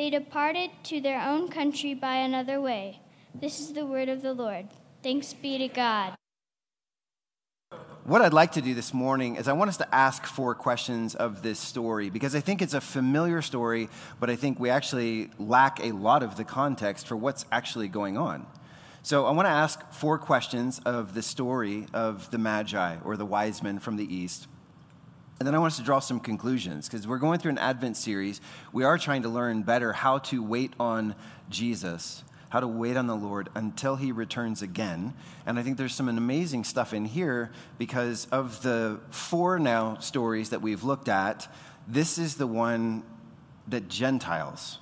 they departed to their own country by another way. This is the word of the Lord. Thanks be to God. What I'd like to do this morning is I want us to ask four questions of this story because I think it's a familiar story, but I think we actually lack a lot of the context for what's actually going on. So I want to ask four questions of the story of the Magi or the wise men from the East. And then I want us to draw some conclusions because we're going through an Advent series. We are trying to learn better how to wait on Jesus, how to wait on the Lord until he returns again. And I think there's some amazing stuff in here because of the four now stories that we've looked at, this is the one that Gentiles,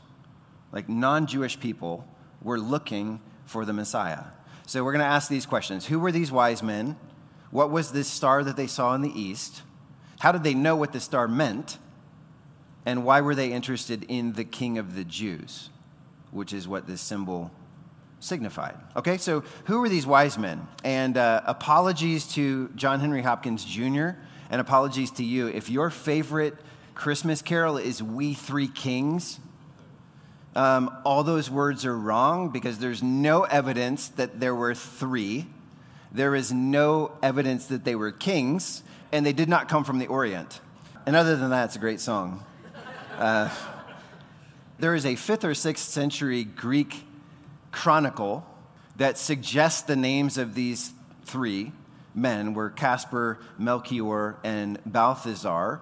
like non Jewish people, were looking for the Messiah. So we're going to ask these questions Who were these wise men? What was this star that they saw in the east? How did they know what the star meant? And why were they interested in the king of the Jews, which is what this symbol signified? Okay, so who were these wise men? And uh, apologies to John Henry Hopkins Jr., and apologies to you. If your favorite Christmas carol is We Three Kings, um, all those words are wrong because there's no evidence that there were three. There is no evidence that they were kings, and they did not come from the Orient. And other than that, it's a great song. Uh, there is a fifth or sixth century Greek chronicle that suggests the names of these three men were Caspar, Melchior, and Balthazar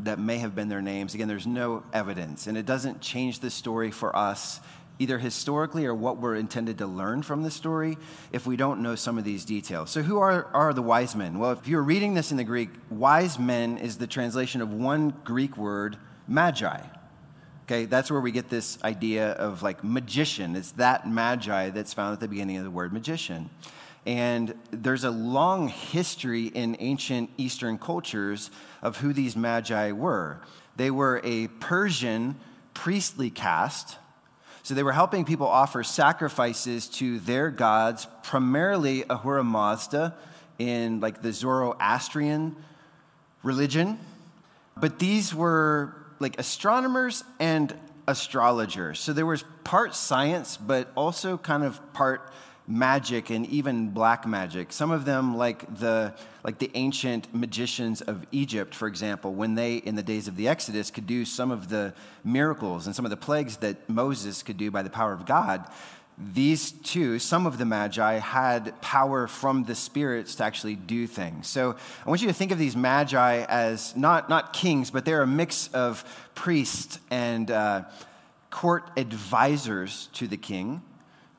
that may have been their names. Again, there's no evidence, and it doesn't change the story for us, either historically or what we're intended to learn from the story, if we don't know some of these details. So, who are, are the wise men? Well, if you're reading this in the Greek, wise men is the translation of one Greek word, magi. Okay, that's where we get this idea of like magician. It's that magi that's found at the beginning of the word magician. And there's a long history in ancient Eastern cultures of who these magi were. They were a Persian priestly caste. So they were helping people offer sacrifices to their gods, primarily Ahura Mazda in like the Zoroastrian religion. But these were like astronomers and astrologers. So there was part science, but also kind of part magic and even black magic. Some of them, like the, like the ancient magicians of Egypt, for example, when they, in the days of the Exodus, could do some of the miracles and some of the plagues that Moses could do by the power of God. These too, some of the magi, had power from the spirits to actually do things. So I want you to think of these magi as not, not kings, but they're a mix of priests and uh, court advisors to the king.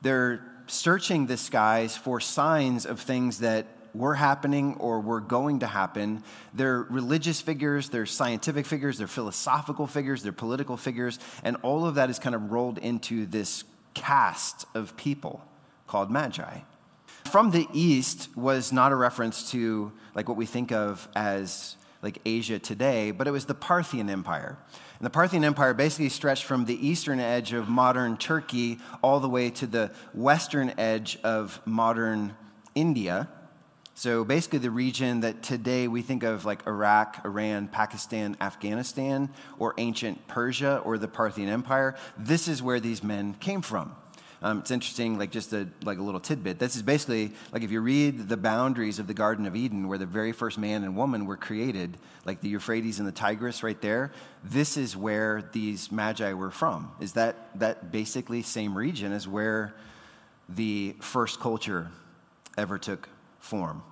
They're searching the skies for signs of things that were happening or were going to happen. They're religious figures, they're scientific figures, they're philosophical figures, they're political figures, and all of that is kind of rolled into this cast of people called magi. From the east was not a reference to like what we think of as like Asia today, but it was the Parthian Empire. And the Parthian Empire basically stretched from the eastern edge of modern Turkey all the way to the western edge of modern India. So basically, the region that today we think of like Iraq, Iran, Pakistan, Afghanistan, or ancient Persia or the Parthian Empire, this is where these men came from. Um, it's interesting, like just a like a little tidbit. This is basically like if you read the boundaries of the Garden of Eden, where the very first man and woman were created, like the Euphrates and the Tigris, right there. This is where these magi were from. Is that that basically same region as where the first culture ever took form?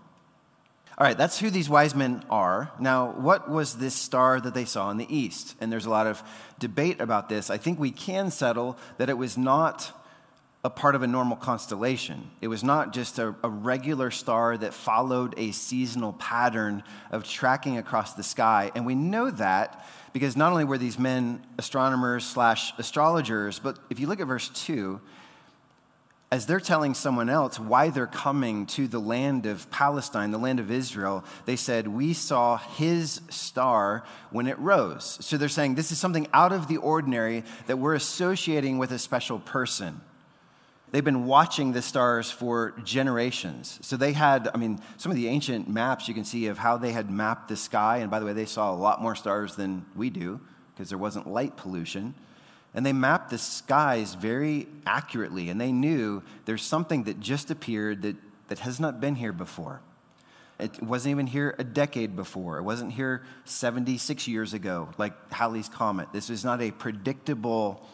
All right, that's who these wise men are. Now, what was this star that they saw in the east? And there's a lot of debate about this. I think we can settle that it was not a part of a normal constellation. It was not just a, a, regular star that followed a seasonal pattern of tracking across the sky. And we know that because not only were these men astronomers slash astrologers, but if you look at verse 2, as they're telling someone else why they're coming to the land of Palestine, the land of Israel, they said, We saw his star when it rose. So they're saying this is something out of the ordinary that we're associating with a special person. They've been watching the stars for generations. So they had, I mean, some of the ancient maps you can see of how they had mapped the sky. And by the way, they saw a lot more stars than we do because there wasn't light pollution. And they mapped the skies very accurately, and they knew there's something that just appeared that, that has not been here before. It wasn't even here a decade before. It wasn't here 76 years ago, like Halley's Comet. This is not a predictable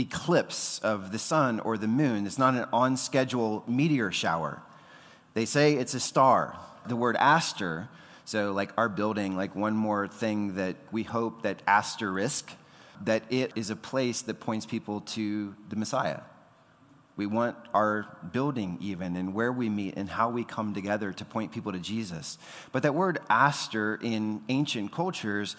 eclipse of the sun or the moon. It's not an on schedule meteor shower. They say it's a star. The word aster, so like our building, like one more thing that we hope that asterisk that it is a place that points people to the Messiah. We want our building, even, and where we meet and how we come together to point people to Jesus. But that word aster in ancient cultures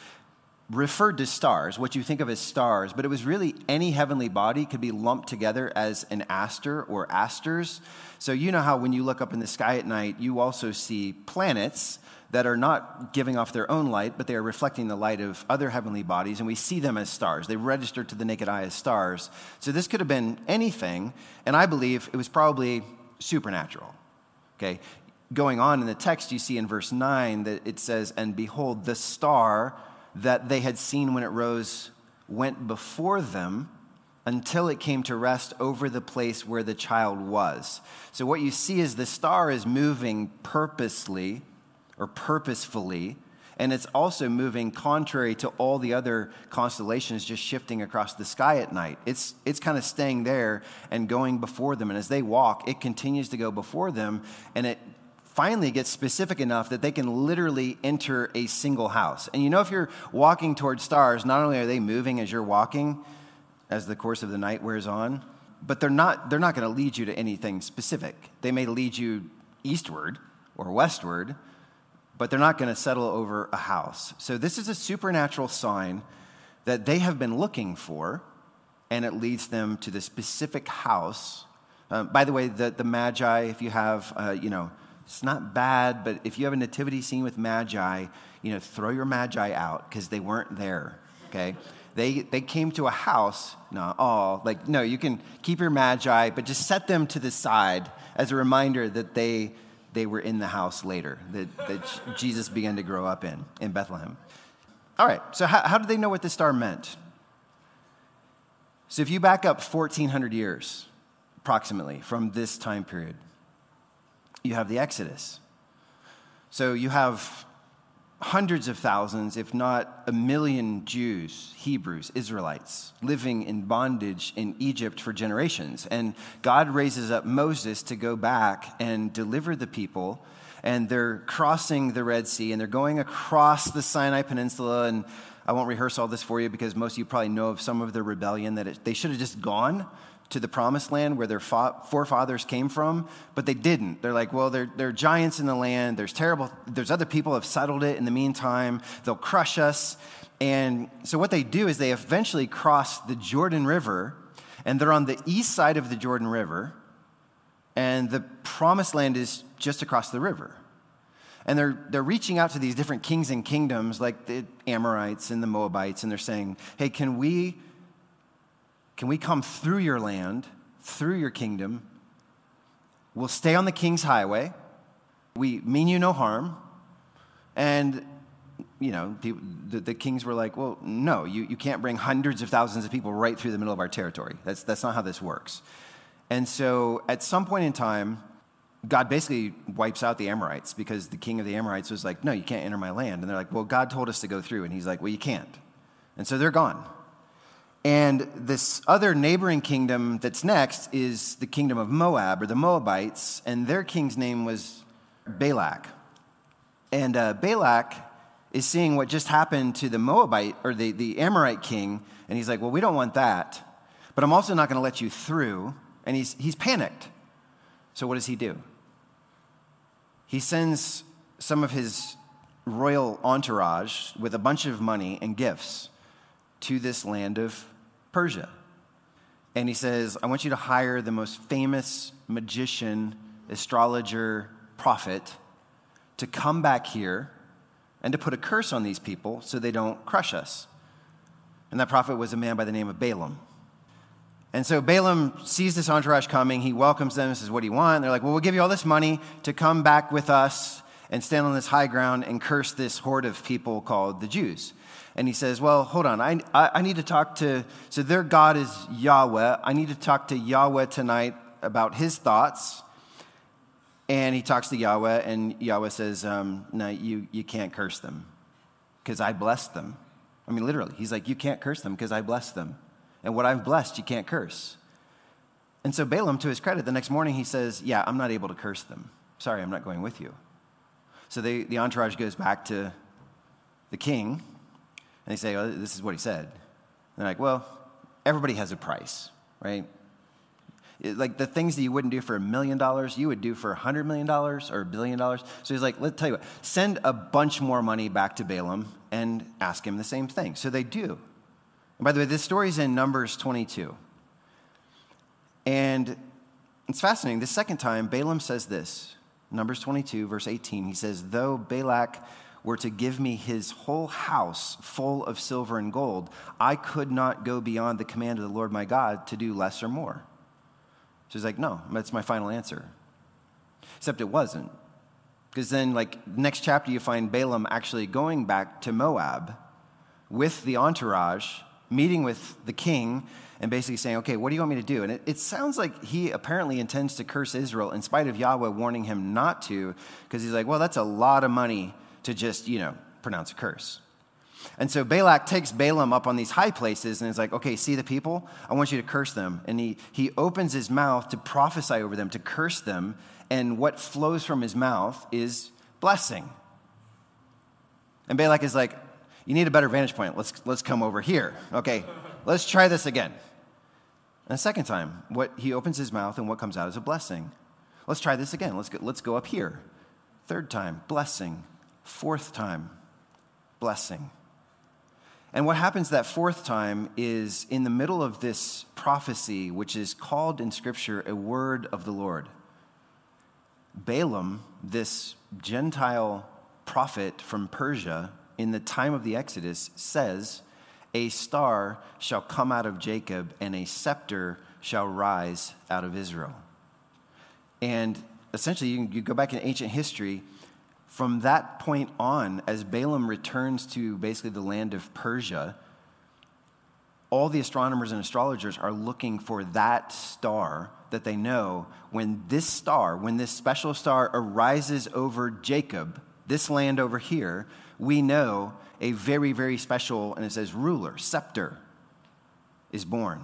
referred to stars, what you think of as stars, but it was really any heavenly body could be lumped together as an aster or asters. So, you know how when you look up in the sky at night, you also see planets that are not giving off their own light, but they are reflecting the light of other heavenly bodies, and we see them as stars. They register to the naked eye as stars. So this could have been anything, and I believe it was probably supernatural. Okay? Going on in the text, you see in verse 9 that it says, And behold, the star that they had seen when it rose went before them until it came to rest over the place where the child was. So, what you see is the star is moving purposely or purposefully. And it's also moving contrary to all the other constellations just shifting across the sky at night. It's, it's kind of staying there and going before them. And as they walk, it continues to go before them. And it finally gets specific enough that they can literally enter a single house. And you know, if you're walking towards stars, not only are they moving as you're walking, as the course of the night wears on, but they're not, they're not going to lead you to anything specific. They may lead you eastward or westward, but they're not going to settle over a house. So, this is a supernatural sign that they have been looking for, and it leads them to the specific house. Uh, by the way, the, the Magi, if you have, uh, you know, it's not bad, but if you have a nativity scene with Magi, you know, throw your Magi out because they weren't there, okay? They, they came to a house. not all, like, no, you can keep your Magi, but just set them to the side as a reminder that they they were in the house later that, that Jesus began to grow up in, in Bethlehem. All right, so how, how did they know what this star meant? So if you back up 1,400 years, approximately, from this time period, you have the Exodus. So you have hundreds of thousands, if not a million Jews, Hebrews, Israelites living in bondage in Egypt for generations. And God raises up Moses to go back and deliver the people. And they're crossing the Red Sea and they're going across the Sinai Peninsula. And I won't rehearse all this for you because most of you probably know of some of the rebellion that it, they should have just gone to the promised land where their forefathers came from, but they didn't. They're like, well, there, there are giants in the land. There's terrible, there's other people have settled it in the meantime. They'll crush us. And so what they do is they eventually cross the Jordan River, and they're on the east side of the Jordan River, and the promised land is just across the river. And they're, they're reaching out to these different kings and kingdoms, like the Amorites and the Moabites, and they're saying, hey, can we can we come through your land, through your kingdom? We'll stay on the king's highway. We mean you no harm. And, you know, the, the, kings were like, well, no, you, you can't bring hundreds of thousands of people right through the middle of our territory. That's, that's not how this works. And so at some point in time, God basically wipes out the Amorites because the king of the Amorites was like, no, you can't enter my land. And they're like, well, God told us to go through. And he's like, well, you can't. And so they're gone. And this other neighboring kingdom that's next is the kingdom of Moab or the Moabites, and their king's name was Balak. And uh, Balak is seeing what just happened to the Moabite or the, the Amorite king, and he's like, Well, we don't want that, but I'm also not going to let you through. And he's, he's panicked. So, what does he do? He sends some of his royal entourage with a bunch of money and gifts to this land of Persia. And he says, I want you to hire the most famous magician, astrologer, prophet to come back here and to put a curse on these people so they don't crush us. And that prophet was a man by the name of Balaam. And so Balaam sees this entourage coming. He welcomes them and says, What do you want? And they're like, Well, we'll give you all this money to come back with us and stand on this high ground and curse this horde of people called the Jews and he says, Well, hold on. I, I, need to talk to, so their God is Yahweh. I need to talk to Yahweh tonight about his thoughts. And he talks to Yahweh, and Yahweh says, um, No, you, you can't curse them because I blessed them. I mean, literally, he's like, You can't curse them because I blessed them. And what I've blessed, you can't curse. And so Balaam, to his credit, the next morning he says, Yeah, I'm not able to curse them. Sorry, I'm not going with you. So they, the entourage goes back to the king and they say, oh, this is what he said. And they're like, well, everybody has a price, right? like the things that you wouldn't do for a million dollars, you would do for a hundred million dollars or a billion dollars. So he's like, let's tell you what, send a bunch more money back to Balaam and ask him the same thing. So they do. And by the way, this story is in Numbers 22. And it's fascinating. The second time, Balaam says this Numbers 22, verse 18. He says, Though Balak were to give me his whole house full of silver and gold, I could not go beyond the command of the Lord my God to do less or more. She's like, no, that's my final answer. Except it wasn't. Because then, like, next chapter, you find Balaam actually going back to Moab with the entourage, meeting with the king, and basically saying, okay, what do you want me to do? And it, it sounds like he apparently intends to curse Israel in spite of Yahweh warning him not to, because he's like, well, that's a lot of money to just, you know, pronounce a curse. And so Balak takes Balaam up on these high places and is like, okay, see the people? I want you to curse them. And he, he opens his mouth to prophesy over them, to curse them. And what flows from his mouth is blessing. And Balak is like, you need a better vantage point. Let's, let's come over here. Okay, let's try this again. And the second time, what he opens his mouth and what comes out is a blessing. Let's try this again. Let's go, let's go up here. Third time, blessing. Fourth time, blessing. And what happens that fourth time is in the middle of this prophecy, which is called in Scripture a word of the Lord. Balaam, this Gentile prophet from Persia in the time of the Exodus, says, A star shall come out of Jacob, and a scepter shall rise out of Israel. And essentially, you, you go back in ancient history, from that point on, as Balaam returns to basically the land of Persia, all the astronomers and astrologers are looking for that star that they know when this star, when this special star arises over Jacob, this land over here, we know a very, very special, and it says ruler, scepter, is born.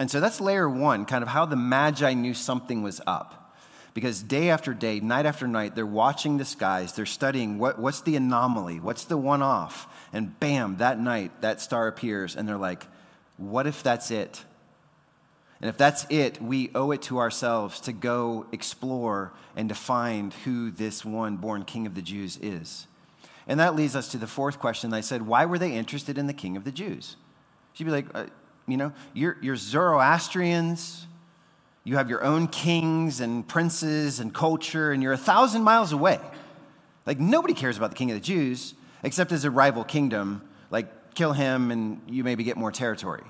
And so that's layer one, kind of how the Magi knew something was up because day after day, night after night, they're watching the skies. They're studying what, what's the anomaly, what's the one off. And bam, that night, that star appears, and they're like, what if that's it? And if that's it, we owe it to ourselves to go explore and to find who this one born king of the Jews is. And that leads us to the fourth question. I said, why were they interested in the king of the Jews? She'd be like, uh, you know, you're, you're Zoroastrians, you have your own kings and princes and culture, and you're a thousand miles away. Like, nobody cares about the king of the Jews except as a rival kingdom. Like, kill him and you maybe get more territory.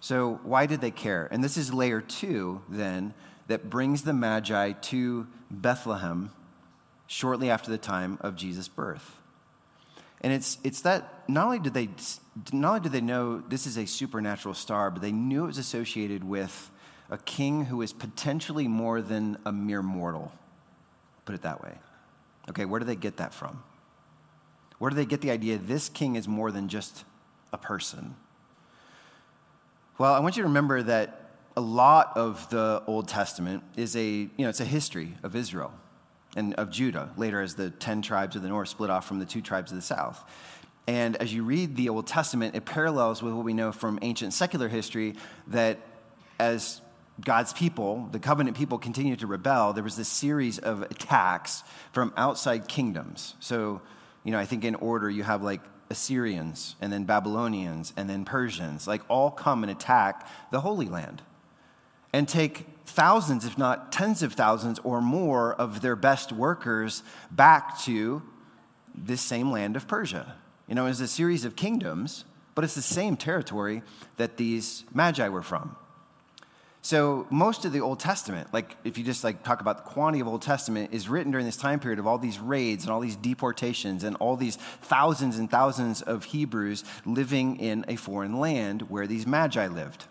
So, why did they care? And this is layer two, then, that brings the Magi to Bethlehem shortly after the time of Jesus' birth. And it's, it's that not only did they not only did they know this is a supernatural star, but they knew it was associated with a king who is potentially more than a mere mortal. Put it that way. Okay, where do they get that from? Where do they get the idea this king is more than just a person? Well, I want you to remember that a lot of the Old Testament is a, you know, it's a history of Israel and of Judah, later as the 10 tribes of the north split off from the two tribes of the south. And as you read the Old Testament, it parallels with what we know from ancient secular history that as God's people, the covenant people, continued to rebel, there was this series of attacks from outside kingdoms. So, you know, I think in order you have like Assyrians, and then Babylonians, and then Persians, like all come and attack the Holy Land and take thousands, if not tens of thousands or more of their best workers back to this same land of Persia. You know, it's a series of kingdoms, but it's the same territory that these magi were from. So most of the Old Testament, like if you just like talk about the quantity of Old Testament, is written during this time period of all these raids and all these deportations and all these thousands and thousands of Hebrews living in a foreign land where these magi lived.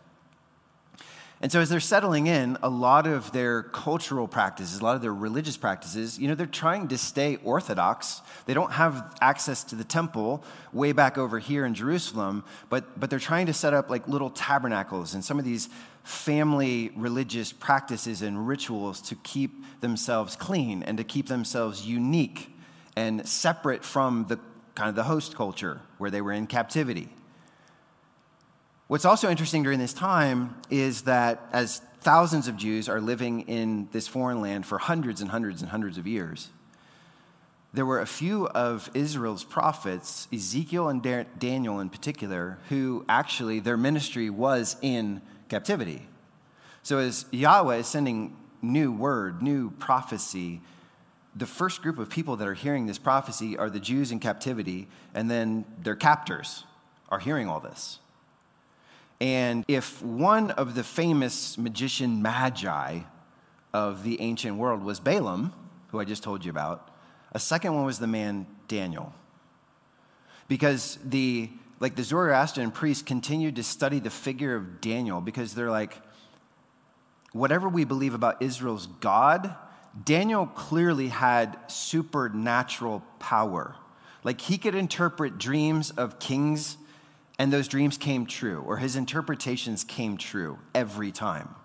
And so, as they're settling in, a lot of their cultural practices, a lot of their religious practices, you know, they're trying to stay orthodox. They don't have access to the temple way back over here in Jerusalem, but, but they're trying to set up like little tabernacles and some of these family religious practices and rituals to keep themselves clean and to keep themselves unique and separate from the kind of the host culture where they were in captivity. What's also interesting during this time is that as thousands of Jews are living in this foreign land for hundreds and hundreds and hundreds of years, there were a few of Israel's prophets, Ezekiel and Daniel in particular, who actually their ministry was in captivity. So as Yahweh is sending new word, new prophecy, the first group of people that are hearing this prophecy are the Jews in captivity, and then their captors are hearing all this. And if one of the famous magician magi of the ancient world was Balaam, who I just told you about, a second one was the man Daniel. Because the like the Zoroastrian priests continued to study the figure of Daniel because they're like, whatever we believe about Israel's God, Daniel clearly had supernatural power. Like he could interpret dreams of kings and those dreams came true, or his interpretations came true every time.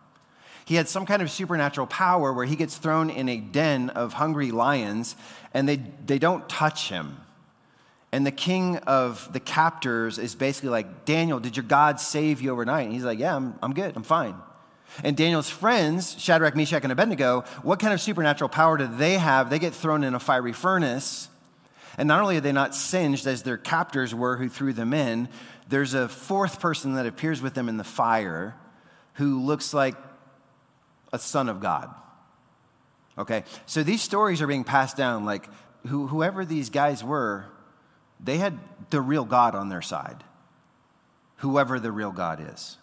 He had some kind of supernatural power where he gets thrown in a den of hungry lions and they, they don't touch him. And the king of the captors is basically like, Daniel, did your God save you overnight? And he's like, Yeah, I'm, I'm good, I'm fine. And Daniel's friends, Shadrach, Meshach, and Abednego, what kind of supernatural power do they have? They get thrown in a fiery furnace. And not only are they not singed as their captors were who threw them in, there's a fourth person that appears with them in the fire who looks like a son of God. Okay, so these stories are being passed down like who, whoever these guys were, they had the real God on their side, whoever the real God is.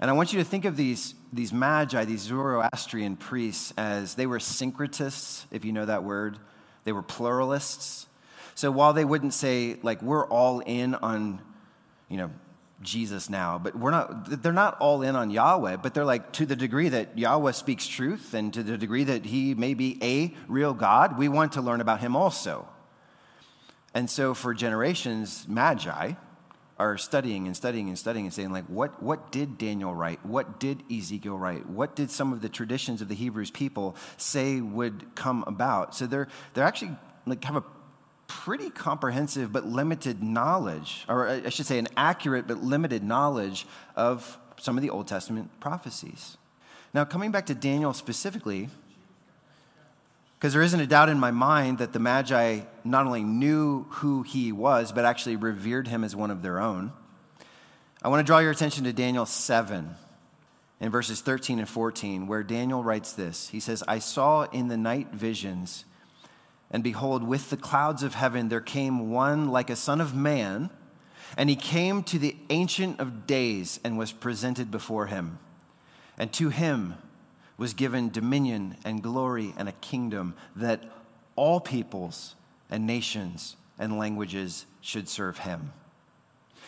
And I want you to think of these, these magi, these Zoroastrian priests, as they were syncretists, if you know that word. They were pluralists. So while they wouldn't say, like, we're all in on you know, Jesus now, but we're not, they're not all in on Yahweh, but they're like, to the degree that Yahweh speaks truth and to the degree that he may be a real God, we want to learn about him also. And so for generations, Magi are studying and studying and studying and saying, like, what, what did Daniel write? What did Ezekiel write? What did some of the traditions of the Hebrews people say would come about? So they're, they're actually like have a pretty comprehensive but limited knowledge, or I should say, an accurate but limited knowledge of some of the Old Testament prophecies. Now, coming back to Daniel specifically, because there isn't a doubt in my mind that the Magi not only knew who he was, but actually revered him as one of their own. I want to draw your attention to Daniel 7 in verses 13 and 14, where Daniel writes this. He says, I saw in the night visions, and behold, with the clouds of heaven there came one like a son of man, and he came to the Ancient of Days and was presented before him. And to him, was given dominion and glory and a kingdom that all peoples and nations and languages should serve him.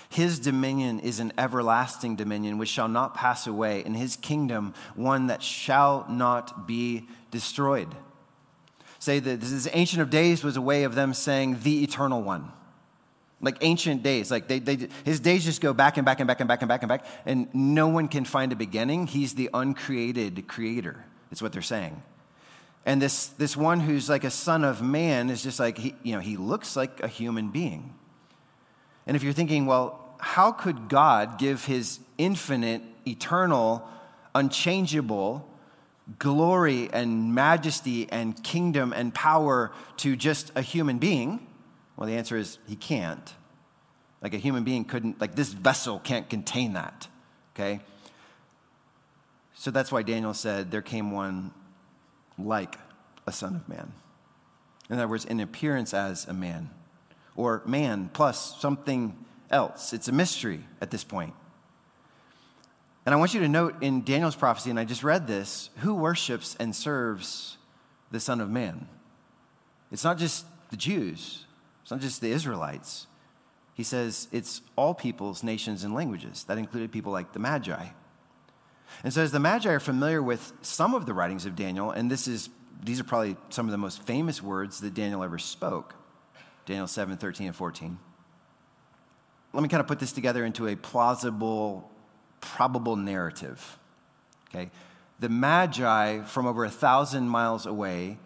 His dominion is an everlasting dominion which shall not pass away, and his kingdom one that shall not be destroyed. Say that this Ancient of Days was a way of them saying the eternal one like ancient days. Like they, they, his days just go back and back and back and back and back and back, and no one can find a beginning. He's the uncreated creator. Is what they're saying. And this, this one who's like a son of man is just like, he, you know, he looks like a human being. And if you're thinking, well, how could God give his infinite, eternal, unchangeable glory and majesty and kingdom and power to just a human being? Well, the answer is he can't. Like a human being couldn't, like this vessel can't contain that, okay? So that's why Daniel said, There came one like a son of man. In other words, in appearance as a man, or man plus something else. It's a mystery at this point. And I want you to note in Daniel's prophecy, and I just read this, who worships and serves the Son of Man? It's not just the Jews, it's not just the Israelites. He says it's all peoples, nations, and languages. That included people like the Magi. And so, as the Magi are familiar with some of the writings of Daniel, and this is, these are probably some of the most famous words that Daniel ever spoke Daniel 7, 13, and 14. Let me kind of put this together into a plausible, probable narrative. Okay? The Magi from over a thousand miles away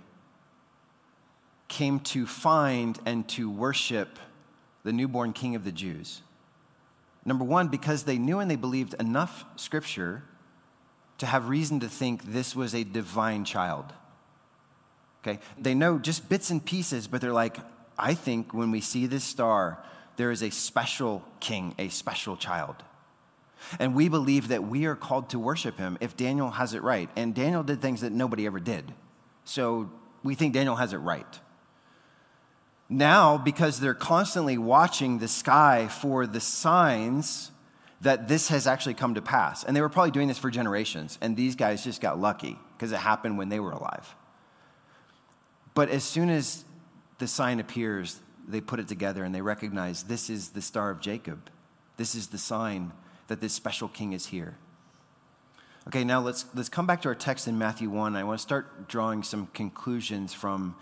came to find and to worship the newborn king of the Jews. Number one, because they knew and they believed enough scripture to have reason to think this was a divine child. Okay? They know just bits and pieces, but they're like, I think when we see this star, there is a special king, a special child. And we believe that we are called to worship him if Daniel has it right. And Daniel did things that nobody ever did. So we think Daniel has it right. Now, because they're constantly watching the sky for the signs that this has actually come to pass. And they were probably doing this for generations, and these guys just got lucky because it happened when they were alive. But as soon as the sign appears, they put it together and they recognize this is the Star of Jacob. This is the sign that this special king is here. Okay, now let's, let's come back to our text in Matthew 1. I want to start drawing some conclusions from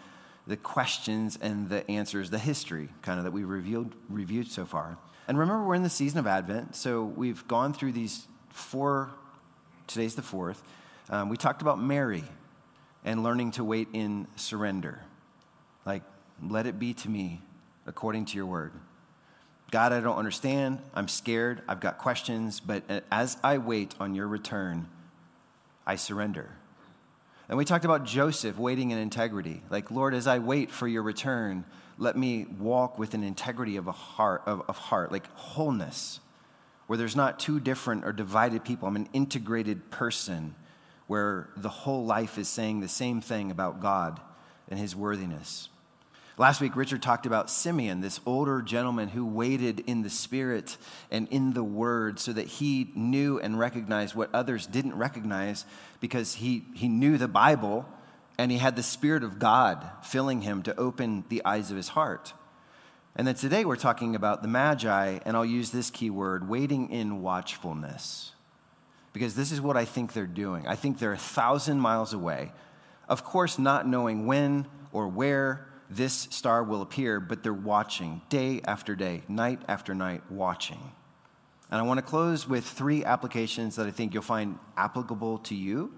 the questions and the answers, the history kind of that we reviewed, reviewed so far. And remember, we're in the season of Advent, so we've gone through these four, today's the fourth. Um, we talked about Mary and learning to wait in surrender. Like, let it be to me according to your word. God, I don't understand. I'm scared. I've got questions, but as I wait on your return, I surrender. And we talked about Joseph waiting in integrity. Like, Lord, as I wait for your return, let me walk with an integrity of a heart, of, of heart, like wholeness, where there's not two different or divided people. I'm an integrated person where the whole life is saying the same thing about God and his worthiness. Last week, Richard talked about Simeon, this older gentleman who waited in the Spirit and in the Word so that he knew and recognized what others didn't recognize because he, he knew the Bible and he had the Spirit of God filling him to open the eyes of his heart. And then today we're talking about the Magi, and I'll use this key word waiting in watchfulness. Because this is what I think they're doing. I think they're a thousand miles away, of course, not knowing when or where this star will appear, but they're watching day after day, night after night, watching. And I want to close with three applications that I think you'll find applicable to you.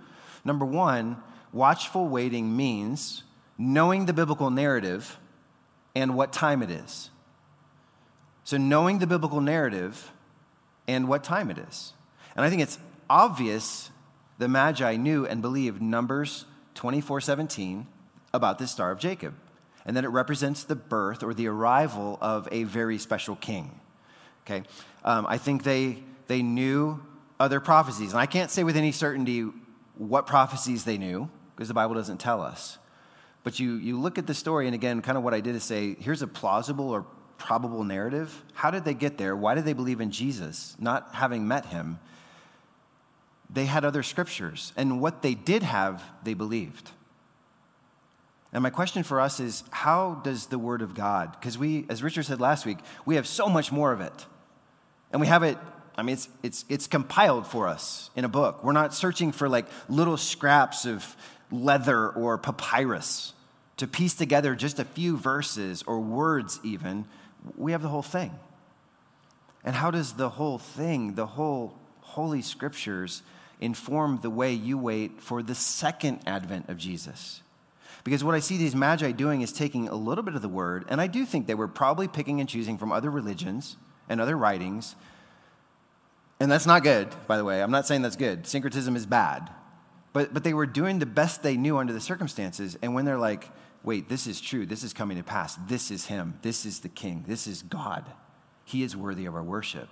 Number one, watchful waiting means knowing the biblical narrative and what time it is. So, knowing the biblical narrative and what time it is. And I think it's obvious the Magi knew and believed Numbers 24 17 about this Star of Jacob, and that it represents the birth or the arrival of a very special king. Okay? Um, I think they, they knew other prophecies. And I can't say with any certainty what prophecies they knew, because the Bible doesn't tell us. But you, you look at the story, and again, kind of what I did is say here's a plausible or probable narrative. How did they get there? Why did they believe in Jesus, not having met him? They had other scriptures, and what they did have, they believed. And my question for us is how does the Word of God, because we, as Richard said last week, we have so much more of it. And we have it, I mean, it's, it's, it's compiled for us in a book. We're not searching for like little scraps of leather or papyrus to piece together just a few verses or words, even. We have the whole thing. And how does the whole thing, the whole Holy Scriptures, inform the way you wait for the second advent of Jesus? Because what I see these magi doing is taking a little bit of the word, and I do think they were probably picking and choosing from other religions and other writings. And that's not good, by the way. I'm not saying that's good. Syncretism is bad. But, but they were doing the best they knew under the circumstances. And when they're like, wait, this is true, this is coming to pass, this is Him, this is the King, this is God, He is worthy of our worship.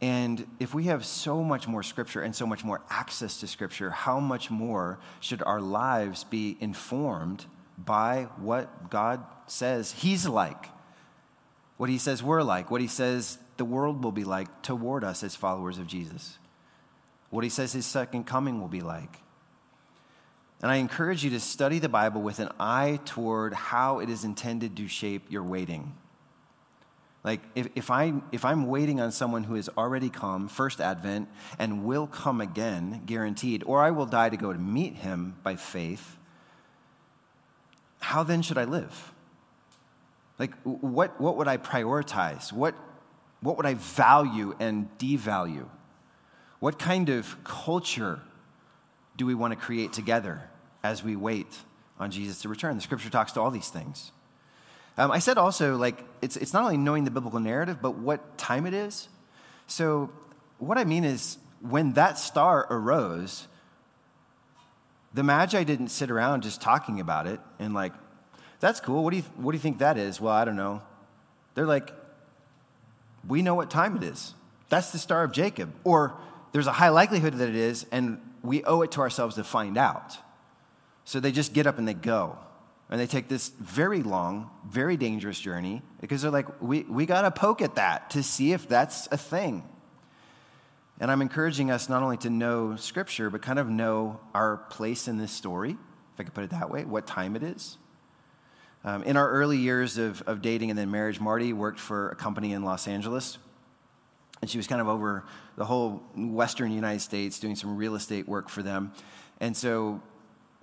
And if we have so much more scripture and so much more access to scripture, how much more should our lives be informed by what God says He's like? What He says we're like, what He says the world will be like toward us as followers of Jesus, what He says His second coming will be like. And I encourage you to study the Bible with an eye toward how it is intended to shape your waiting. Like, if, if, I, if I'm waiting on someone who has already come, first advent, and will come again, guaranteed, or I will die to go to meet him by faith, how then should I live? Like, what, what would I prioritize? What, what would I value and devalue? What kind of culture do we want to create together as we wait on Jesus to return? The scripture talks to all these things. Um, I said also, like, it's, it's not only knowing the biblical narrative, but what time it is. So, what I mean is, when that star arose, the Magi didn't sit around just talking about it and, like, that's cool. What do, you, what do you think that is? Well, I don't know. They're like, we know what time it is. That's the Star of Jacob. Or there's a high likelihood that it is, and we owe it to ourselves to find out. So they just get up and they go. And they take this very long, very dangerous journey because they're like, we, we got to poke at that to see if that's a thing. And I'm encouraging us not only to know Scripture, but kind of know our place in this story, if I could put it that way, what time it is. Um, in our early years of, of dating and then marriage, Marty worked for a company in Los Angeles. And she was kind of over the whole Western United States doing some real estate work for them. And so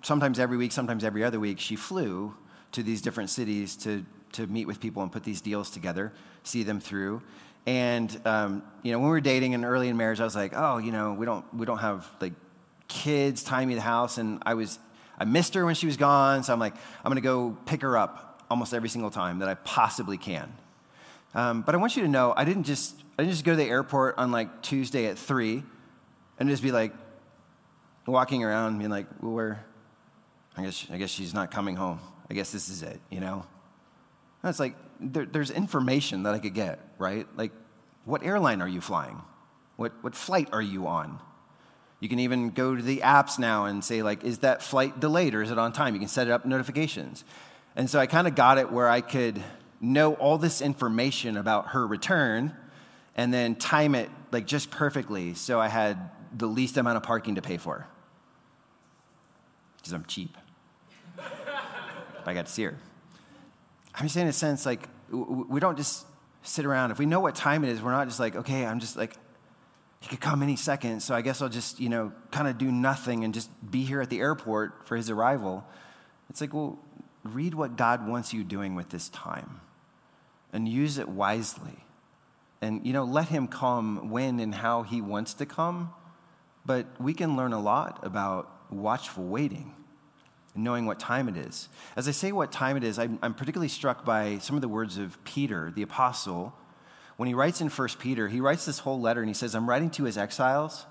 sometimes every week, sometimes every other week, she flew to these different cities to, to meet with people and put these deals together, see them through. And um, you know, when we were dating and early in marriage, I was like, oh, you know, we don't we don't have like kids tying me the house, and I was I missed her when she was gone, so I'm like, I'm gonna go pick her up almost every single time that I possibly can. Um, but I want you to know, I didn't just I didn't just go to the airport on like Tuesday at three, and just be like walking around, being like, well, where I guess, I guess she's not coming home. I guess this is it, you know? And it's like, there, there's information that I could get, right? Like, what airline are you flying? What, what flight are you on? You can even go to the apps now and say, like, is that flight delayed or is it on time? You can set it up notifications. And so I kind of got it where I could know all this information about her return and then time it like just perfectly so I had the least amount of parking to pay for because I'm cheap. I got to see her. I'm saying in a sense, like, we don't just sit around. If we know what time it is, we're not just like, okay, I'm just like, he could come any second, so I guess I'll just, you know, kind of do nothing and just be here at the airport for his arrival. It's like, well, read what God wants you doing with this time and use it wisely. And, you know, let him come when and how he wants to come. But we can learn a lot about watchful waiting and knowing what time it is. As I say what time it is, I'm, I'm particularly struck by some of the words of Peter, the apostle, when he writes in 1 Peter, he writes this whole letter and he says, I'm writing to you as exiles.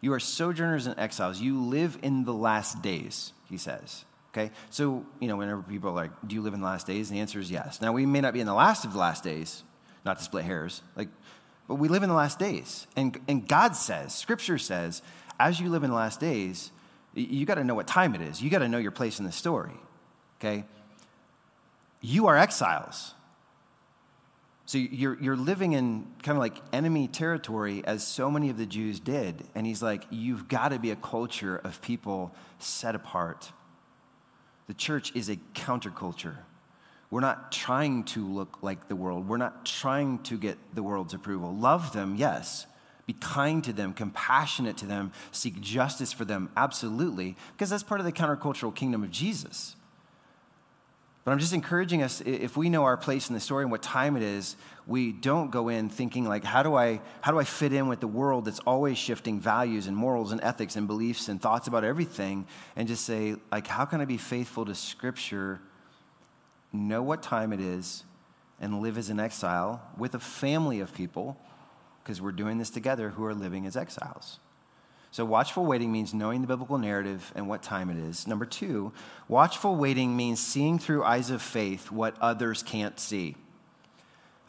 You are sojourners and exiles. You live in the last days, he says. Okay? So, you know, whenever people are like, Do you live in the last days? The answer is yes. Now, we may not be in the last of the last days, not to split hairs, like, but we live in the last days. And, and God says, Scripture says, as you live in the last days, you got to know what time it is. You got to know your place in the story. Okay? You are exiles. So you're, you're living in kind of like enemy territory, as so many of the Jews did. And he's like, you've got to be a culture of people set apart. The church is a counterculture. We're not trying to look like the world. We're not trying to get the world's approval. Love them, yes. Be kind to them, compassionate to them, seek justice for them, absolutely, because that's part of the countercultural kingdom of Jesus. But I'm just encouraging us if we know our place in the story and what time it is, we don't go in thinking like how do I how do I fit in with the world that's always shifting values and morals and ethics and beliefs and thoughts about everything and just say like how can I be faithful to scripture, know what time it is and live as an exile with a family of people because we're doing this together who are living as exiles. So, watchful waiting means knowing the biblical narrative and what time it is. Number two, watchful waiting means seeing through eyes of faith what others can't see.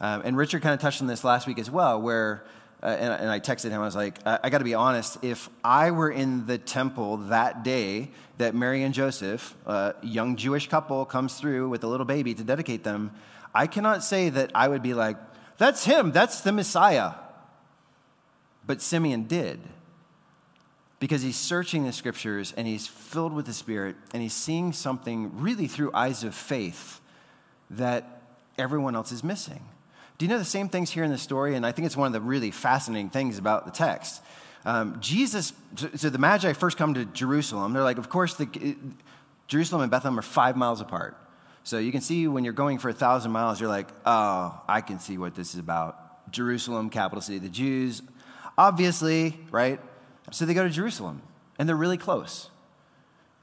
Um, and Richard kind of touched on this last week as well, where, uh, and, and, I texted him, I was like, I, I got to be honest, if I were in the temple that day that Mary and Joseph, a young Jewish couple, comes through with a little baby to dedicate them, I cannot say that I would be like, that's him, that's the Messiah. But Simeon did because he's searching the scriptures and he's filled with the Spirit and he's seeing something really through eyes of faith that everyone else is missing. Do you know the same things here in the story? And I think it's one of the really fascinating things about the text. Um, Jesus, so the Magi first come to Jerusalem. They're like, of course, the, Jerusalem and Bethlehem are five miles apart. So you can see when you're going for a thousand miles, you're like, oh, I can see what this is about. Jerusalem, capital city of the Jews, obviously, right? So they go to Jerusalem, and they're really close.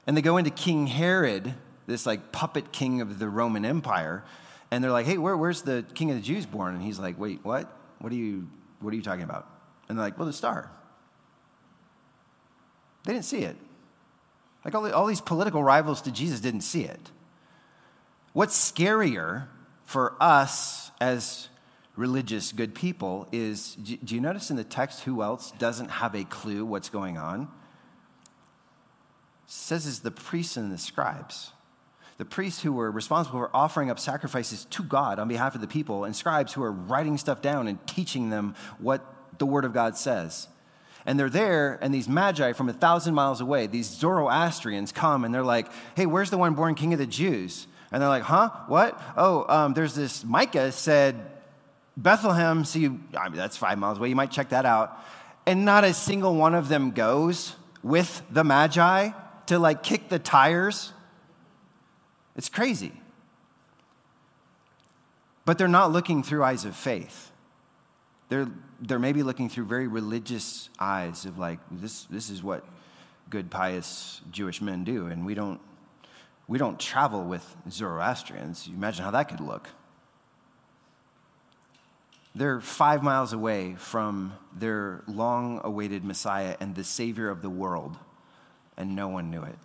And they go into King Herod, this like puppet king of the Roman Empire, and they're like, "Hey, where, where's the king of the Jews born?" And he's like, "Wait, what? What are you what are you talking about?" And they're like, "Well, the star." They didn't see it. Like all, the, all these political rivals to Jesus didn't see it. What's scarier for us as religious, good people is do you notice in the text who else doesn't have a clue what's going on? It says is the priests and the scribes. The priests who were responsible for offering up sacrifices to God on behalf of the people, and scribes who are writing stuff down and teaching them what the Word of God says. And they're there, and these magi from a thousand miles away, these Zoroastrians come and they're like, hey, where's the one born king of the Jews? And they're like, huh? What? Oh, um, there's this Micah said Bethlehem, see, I mean, that's five miles away. You might check that out. And not a single one of them goes with the Magi to like kick the tires. It's crazy. But they're not looking through eyes of faith. They're, they're maybe looking through very religious eyes of like, this, this is what good, pious Jewish men do. And we don't, we don't travel with Zoroastrians. You imagine how that could look. They're five miles away from their long awaited Messiah and the Savior of the world, and no one knew it.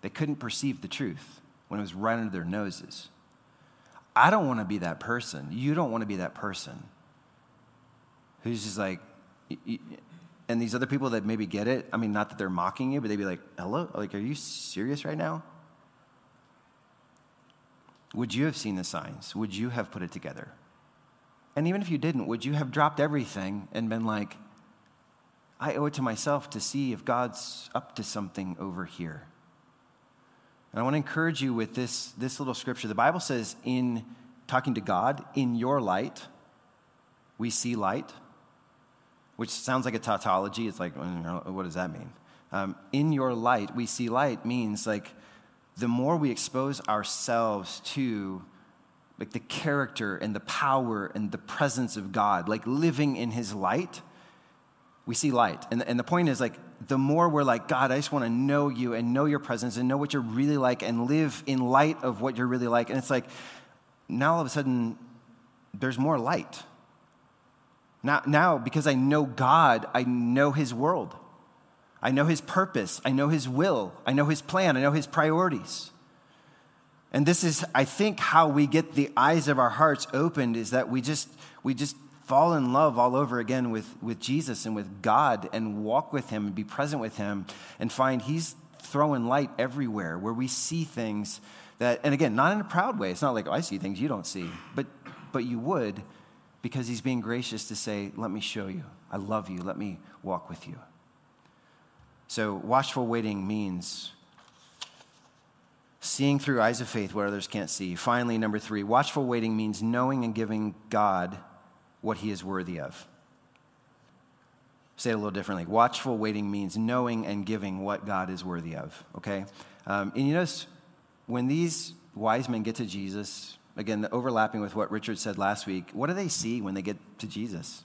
They couldn't perceive the truth when it was right under their noses. I don't want to be that person. You don't want to be that person who's just like, and these other people that maybe get it, I mean, not that they're mocking you, but they'd be like, hello? Like, are you serious right now? Would you have seen the signs? Would you have put it together? And even if you didn't, would you have dropped everything and been like, I owe it to myself to see if God's up to something over here? And I want to encourage you with this, this little scripture. The Bible says, in talking to God, in your light, we see light, which sounds like a tautology. It's like, what does that mean? Um, in your light, we see light means like the more we expose ourselves to like the character and the power and the presence of God, like living in his light, we see light. And, and the point is, like, the more we're like, God, I just want to know you and know your presence and know what you're really like and live in light of what you're really like. And it's like, now all of a sudden, there's more light. Now, now, because I know God, I know His world. I know His purpose. I know His will. I know His plan. I know His priorities. And this is, I think, how we get the eyes of our hearts opened is that we just, we just fall in love all over again with, with Jesus and with God and walk with Him and be present with Him and find He's throwing light everywhere where we see things that, and again, not in a proud way. It's not like, oh, I see things you don't see, but, but you would because He's being gracious to say, let me show you. I love you. Let me walk with you. So, watchful waiting means seeing through eyes of faith what others can't see. Finally, number three, watchful waiting means knowing and giving God what he is worthy of. Say it a little differently. Watchful waiting means knowing and giving what God is worthy of, okay? Um, and you notice when these wise men get to Jesus, again, overlapping with what Richard said last week, what do they see when they get to Jesus?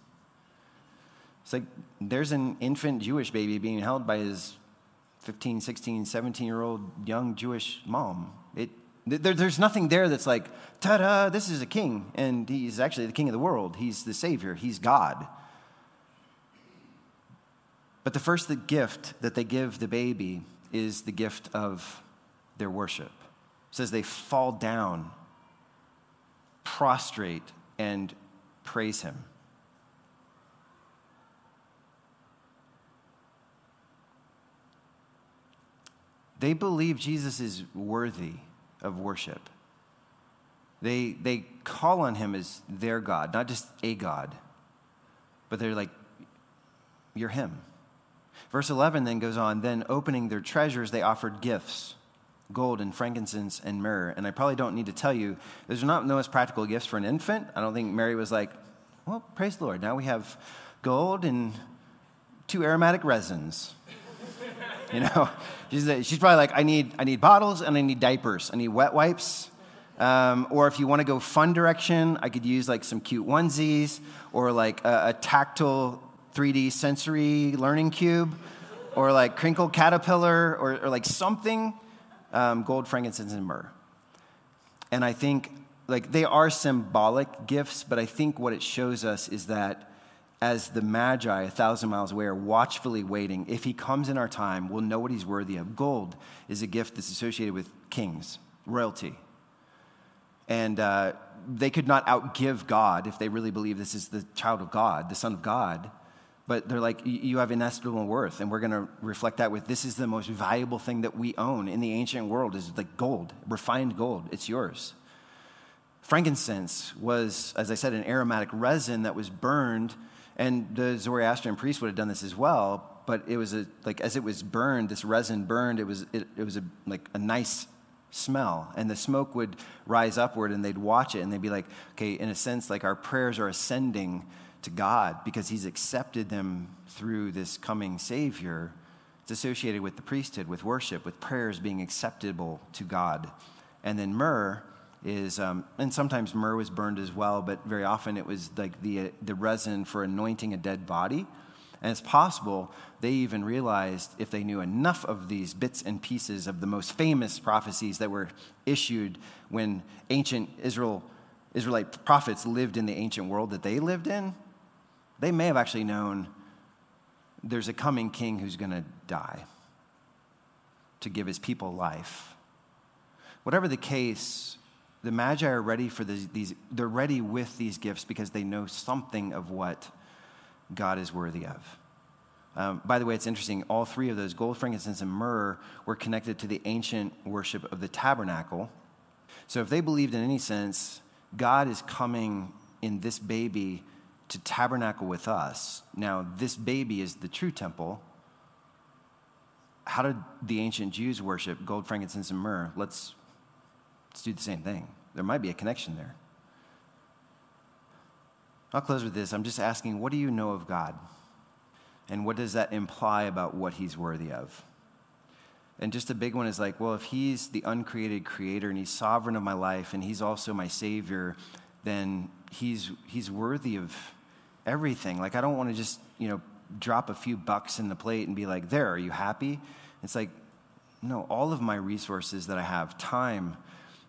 It's like there's an infant Jewish baby being held by his 15, 16, 17 year old young Jewish mom. It, there, there's nothing there that's like, ta da, this is a king. And he's actually the king of the world. He's the Savior, he's God. But the first the gift that they give the baby is the gift of their worship. It says they fall down, prostrate, and praise him. They believe Jesus is worthy of worship. They, they call on him as their God, not just a God, but they're like, You're him. Verse 11 then goes on, then opening their treasures, they offered gifts gold and frankincense and myrrh. And I probably don't need to tell you, those are not the most practical gifts for an infant. I don't think Mary was like, well, praise the Lord. Now we have gold and two aromatic resins. You know, she's, she's probably like, I need, I need bottles and I need diapers. I need wet wipes. Um, or if you want to go fun direction, I could use like some cute onesies or like a, a tactile 3D sensory learning cube or like crinkle caterpillar or, or like something um, gold, frankincense, and myrrh. And I think like they are symbolic gifts, but I think what it shows us is that as the Magi, a thousand miles away, are watchfully waiting. If he comes in our time, we'll know what he's worthy of. Gold is a gift that's associated with kings, royalty. And uh, they could not outgive God if they really believe this is the child of God, the Son of God. But they're like, you have inestimable worth. And we're going to reflect that with this is the most valuable thing that we own in the ancient world is like gold, refined gold. It's yours. Frankincense was, as I said, an aromatic resin that was burned and the Zoroastrian priest would have done this as well, but it was a, like as it was burned, this resin burned, it was, it, it was a, like a nice smell. And the smoke would rise upward and they'd watch it and they'd be like, okay, in a sense, like our prayers are ascending to God because he's accepted them through this coming Savior. It's associated with the priesthood, with worship, with prayers being acceptable to God. And then myrrh is, um, and sometimes myrrh was burned as well, but very often it was like the, the resin for anointing a dead body. And it's possible they even realized if they knew enough of these bits and pieces of the most famous prophecies that were issued when ancient Israel, Israelite prophets lived in the ancient world that they lived in, they may have actually known there's a coming king who's going to die to give his people life. Whatever the case, the Magi are ready for these, these, they're ready with these gifts because they know something of what God is worthy of. Um, by the way, it's interesting, all three of those, gold, frankincense, and myrrh, were connected to the ancient worship of the tabernacle. So if they believed in any sense, God is coming in this baby to tabernacle with us. Now, this baby is the true temple. How did the ancient Jews worship gold, frankincense, and myrrh? Let's Let's do the same thing. There might be a connection there. I'll close with this. I'm just asking, what do you know of God? And what does that imply about what he's worthy of? And just a big one is like, well, if he's the uncreated creator and he's sovereign of my life and he's also my savior, then he's, he's worthy of everything. Like, I don't want to just, you know, drop a few bucks in the plate and be like, there, are you happy? It's like, no, all of my resources that I have, time,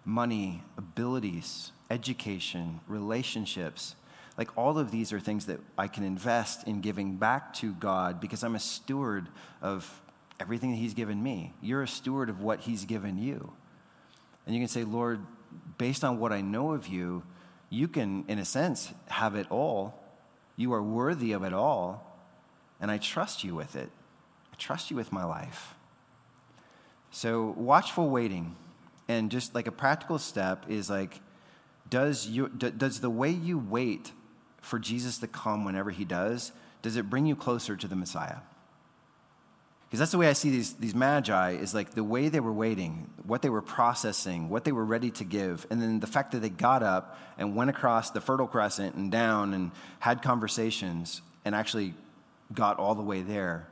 money, abilities, education, relationships. Like all of these are things that I can invest in giving back to God because I'm a steward of everything that He's given me. You're a steward of what He's given you. And you can say, Lord, based on what I know of you, you can, in a sense, have it all. You are worthy of it all. And I trust you with it. I trust you with my life. So, watchful waiting, and just like a practical step is like, does, you, does the way you wait for Jesus to come whenever he does, does it bring you closer to the Messiah? Because that's the way I see these, these magi is like the way they were waiting, what they were processing, what they were ready to give, and then the fact that they got up and went across the Fertile Crescent and down and had conversations and actually got all the way there.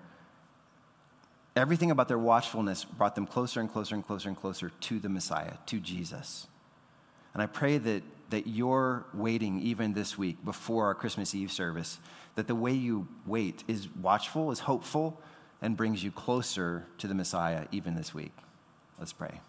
Everything about their watchfulness brought them closer and closer and closer and closer to the Messiah, to Jesus. And I pray that, that you're waiting even this week before our Christmas Eve service, that the way you wait is watchful, is hopeful, and brings you closer to the Messiah even this week. Let's pray.